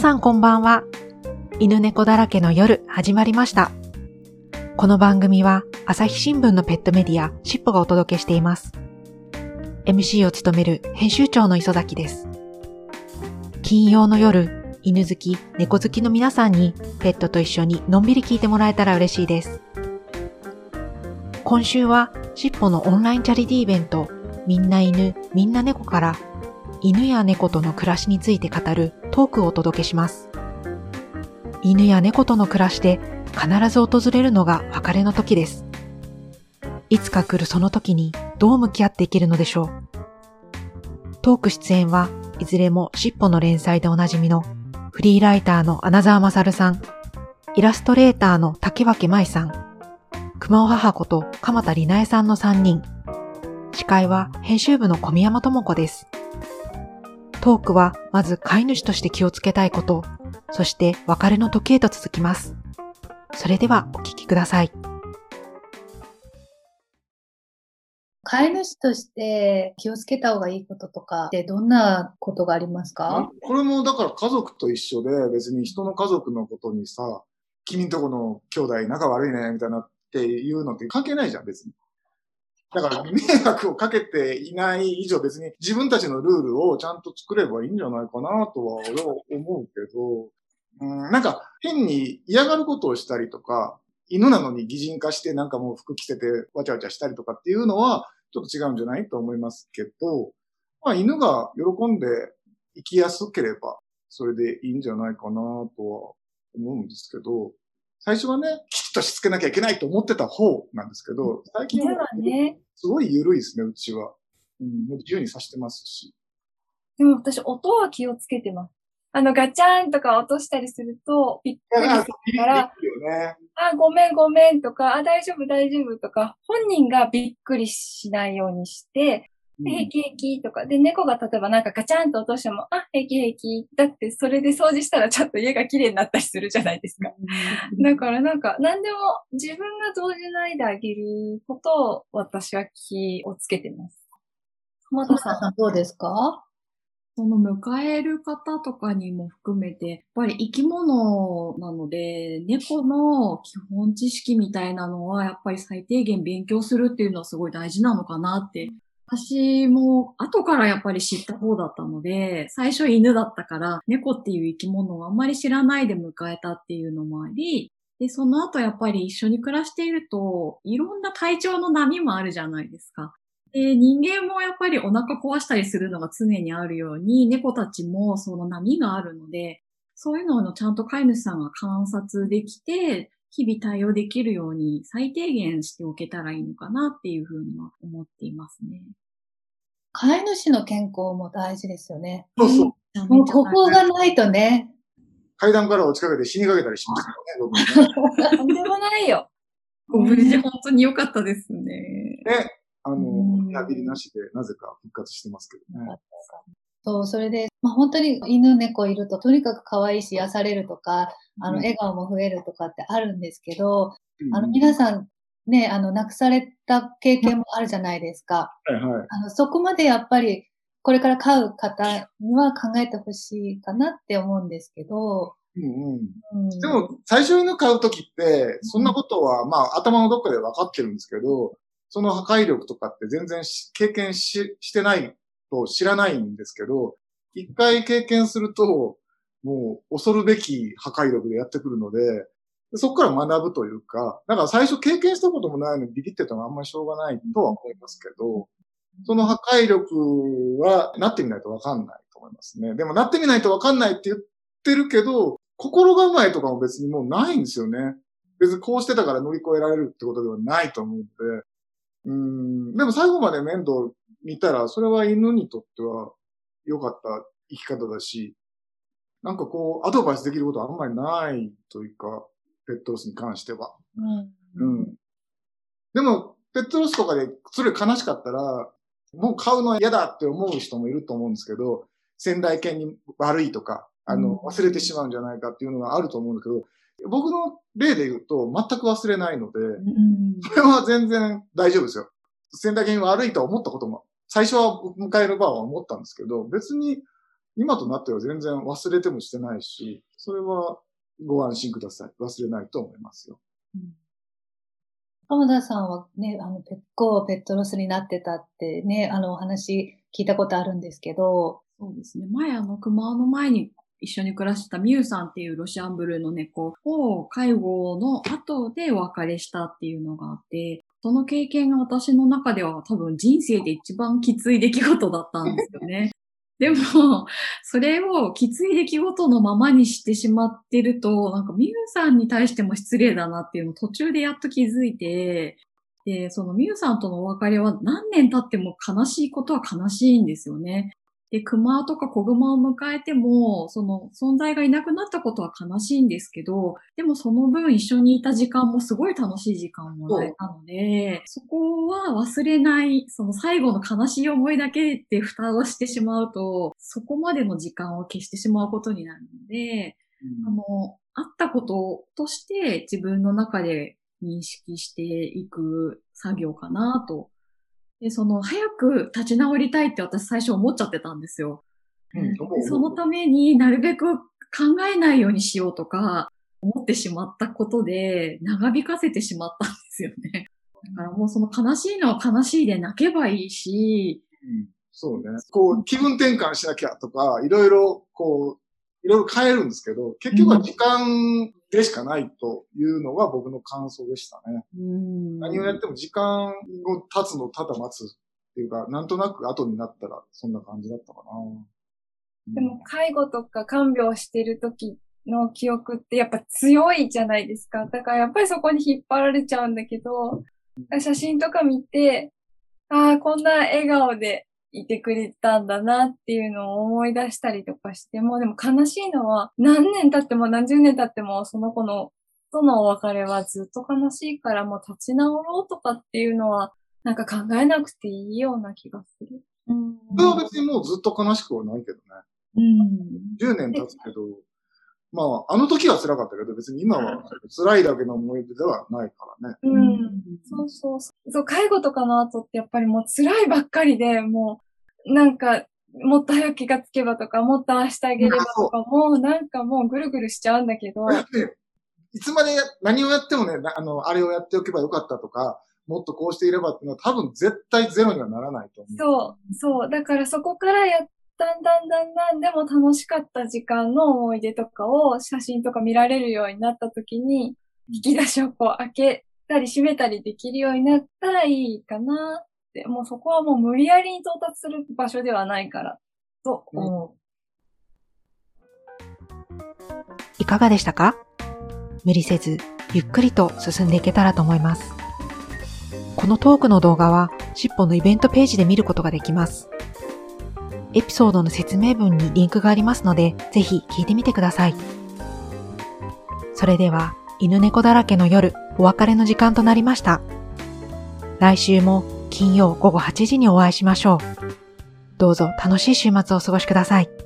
さんこんばんは。犬猫だらけの夜始まりました。この番組は朝日新聞のペットメディアしっぽがお届けしています。MC を務める編集長の磯崎です。金曜の夜、犬好き、猫好きの皆さんにペットと一緒にのんびり聞いてもらえたら嬉しいです。今週はしっぽのオンラインチャリティーイベントみんな犬、みんな猫から犬や猫との暮らしについて語るトークをお届けします。犬や猫との暮らしで必ず訪れるのが別れの時です。いつか来るその時にどう向き合っていけるのでしょう。トーク出演はいずれもしっぽの連載でおなじみのフリーライターの穴沢勝さん、イラストレーターの竹脇舞さん、熊尾母子と鎌田里奈恵さんの3人、司会は編集部の小宮山智子です。トークはまず飼い主として気をつけたいこと、そして別れの時へと続きます。それではお聞きください。飼い主として気をつけた方がいいこととかってどんなことがありますか？これもだから家族と一緒で別に人の家族のことにさ、君んとこの兄弟仲悪いね、みたいなっていうのって関係ないじゃん、別に。だから迷惑をかけていない以上別に自分たちのルールをちゃんと作ればいいんじゃないかなとは思うけど、うん、なんか変に嫌がることをしたりとか、犬なのに擬人化してなんかもう服着せてわちゃわちゃしたりとかっていうのはちょっと違うんじゃないと思いますけど、まあ犬が喜んで生きやすければそれでいいんじゃないかなとは思うんですけど、最初はね、きちっとしつけなきゃいけないと思ってた方なんですけど、最近はね、すごい緩いですね、うちは。うん、もう自由にさしてますし。でも私、音は気をつけてます。あの、ガチャンとか落としたりすると、びっくりするから。あ、ごめんごめんとか、あ、大丈夫大丈夫とか、本人がびっくりしないようにして、で平気平気とか、で、猫が例えばなんかガチャンと落としても、あ、平気平気。だってそれで掃除したらちょっと家が綺麗になったりするじゃないですか。だからなんか、何でも自分が動じないであげることを私は気をつけてます。浜田さんどうですか？その迎える方とかにも含めて、やっぱり生き物なので、猫の基本知識みたいなのは、やっぱり最低限勉強するっていうのはすごい大事なのかなって。私も後からやっぱり知った方だったので、最初犬だったから、猫っていう生き物をあんまり知らないで迎えたっていうのもあり、で、その後やっぱり一緒に暮らしていると、いろんな体調の波もあるじゃないですか。で、人間もやっぱりお腹壊したりするのが常にあるように、猫たちもその波があるので、そういうのをちゃんと飼い主さんが観察できて、日々対応できるように最低限しておけたらいいのかなっていうふうには思っていますね。飼い主の健康も大事ですよね。そうそう。もうここがないとね、階段から落ちかけて死にかけたりしましたからね、とんでもないよ。ご無事で本当に良かったですね。僕ね。あうの、んリハビリなしでなぜか復活してますけどね。そう、それで、まあ、本当に犬猫いるととにかく可愛いし癒されるとか、あの、うん笑顔も増えるとかってあるんですけど、あの、うん皆さんね、あの、亡くされた経験もあるじゃないですか。はいはい。あの、そこまでやっぱり、これから飼う方には考えてほしいかなって思うんですけど、うんうん。うん、でも、最初犬飼うときって、そんなことは、まあ、頭のどっかで分かってるんですけど、その破壊力とかって全然し経験ししてないと知らないんですけど、一回経験すると、もう恐るべき破壊力でやってくるので、そこから学ぶというか、だから最初経験したこともないのにビビってたのはあんまりしょうがないとは思いますけど、その破壊力はなってみないと分かんないと思いますね。でもなってみないと分かんないって言ってるけど、心構えとかも別にもうないんですよね。別にこうしてたから乗り越えられるってことではないと思うので。うん。でも最後まで面倒見たら、それは犬にとっては良かった生き方だし、なんかこう、アドバイスできることはあんまりないというか、ペットロスに関しては。うんうん。でも、ペットロスとかでそれ悲しかったら、もう買うの嫌だって思う人もいると思うんですけど、仙台犬に悪いとか、あの、うん忘れてしまうんじゃないかっていうのがあると思うんだけど、僕の例で言うと全く忘れないので、うんそれは全然大丈夫ですよ。仙台犬悪いとは思ったことも、最初は迎える場は思ったんですけど、別に今となっては全然忘れてもしてないし、それはご安心ください。忘れないと思いますよ。浜田さんはね、あの、ペッコペットロスになってたってね、あの、お話聞いたことあるんですけど、そうですね。前、あの、熊の前に一緒に暮らしてたミュウさんっていうロシアンブルーの猫を介護の後でお別れしたっていうのがあって、その経験が私の中では多分人生で一番きつい出来事だったんですよね。でも、それをきつい出来事のままにしてしまってると、なんかミュウさんに対しても失礼だなっていうのを途中でやっと気づいて、で、そのミュウさんとのお別れは何年経っても悲しいことは悲しいんですよね。で、熊とか子熊を迎えても、その存在がいなくなったことは悲しいんですけど、でもその分一緒にいた時間もすごい楽しい時間をもらえたので、そこは忘れない、その最後の悲しい思いだけで蓋をしてしまうと、そこまでの時間を消してしまうことになるので、あの、あったこととして自分の中で認識していく作業かなとで、その、早く立ち直りたいって私最初思っちゃってたんですよ。うんでそのためになるべく考えないようにしようとか、思ってしまったことで、長引かせてしまったんですよね。だからもうその悲しいのは悲しいで泣けばいいし、うんそうね。こう、気分転換しなきゃとか、いろいろ、こう、いろいろ変えるんですけど、結局は時間でしかないというのが僕の感想でしたね。うん何をやっても時間を経つのをただ待つっていうか、なんとなく後になったらそんな感じだったかな。でも、介護とか看病してる時の記憶ってやっぱ強いじゃないですか。だからやっぱりそこに引っ張られちゃうんだけど、写真とか見て、ああ、こんな笑顔でいてくれたんだなっていうのを思い出したりとかしても、でも悲しいのは何年経っても何十年経ってもその子のとのお別れはずっと悲しいからもう立ち直ろうとかっていうのはなんか考えなくていいような気がする。うん。それは別にもうずっと悲しくはないけどね。うん。10年経つけど、まあ、あの時は辛かったけど、別に今は辛いだけの思い出ではないからね。うん。そうそうそう。そう、介護とかの後ってやっぱりもう辛いばっかりで、もう、なんか、もっと早く気がつけばとか、もっとああしてあげればとか、もうなんかもうぐるぐるしちゃうんだけど、でいつまでや何をやってもね、なあの、あれをやっておけばよかったとか、もっとこうしていればっていうのは多分絶対ゼロにはならないと思う。そう、そう。だからそこからやだんだんだんだんでも楽しかった時間の思い出とかを写真とか見られるようになった時に、引き出しをこう開けたり閉めたりできるようになったらいいかなって、もうそこはもう無理やりに到達する場所ではないから、と思いかがでしたか？無理せず、ゆっくりと進んでいけたらと思います。このトークの動画は、しっぽのイベントページで見ることができます。エピソードの説明文にリンクがありますので、ぜひ聞いてみてください。それでは、犬猫だらけの夜、お別れの時間となりました。来週も金曜午後8時にお会いしましょう。どうぞ楽しい週末をお過ごしください。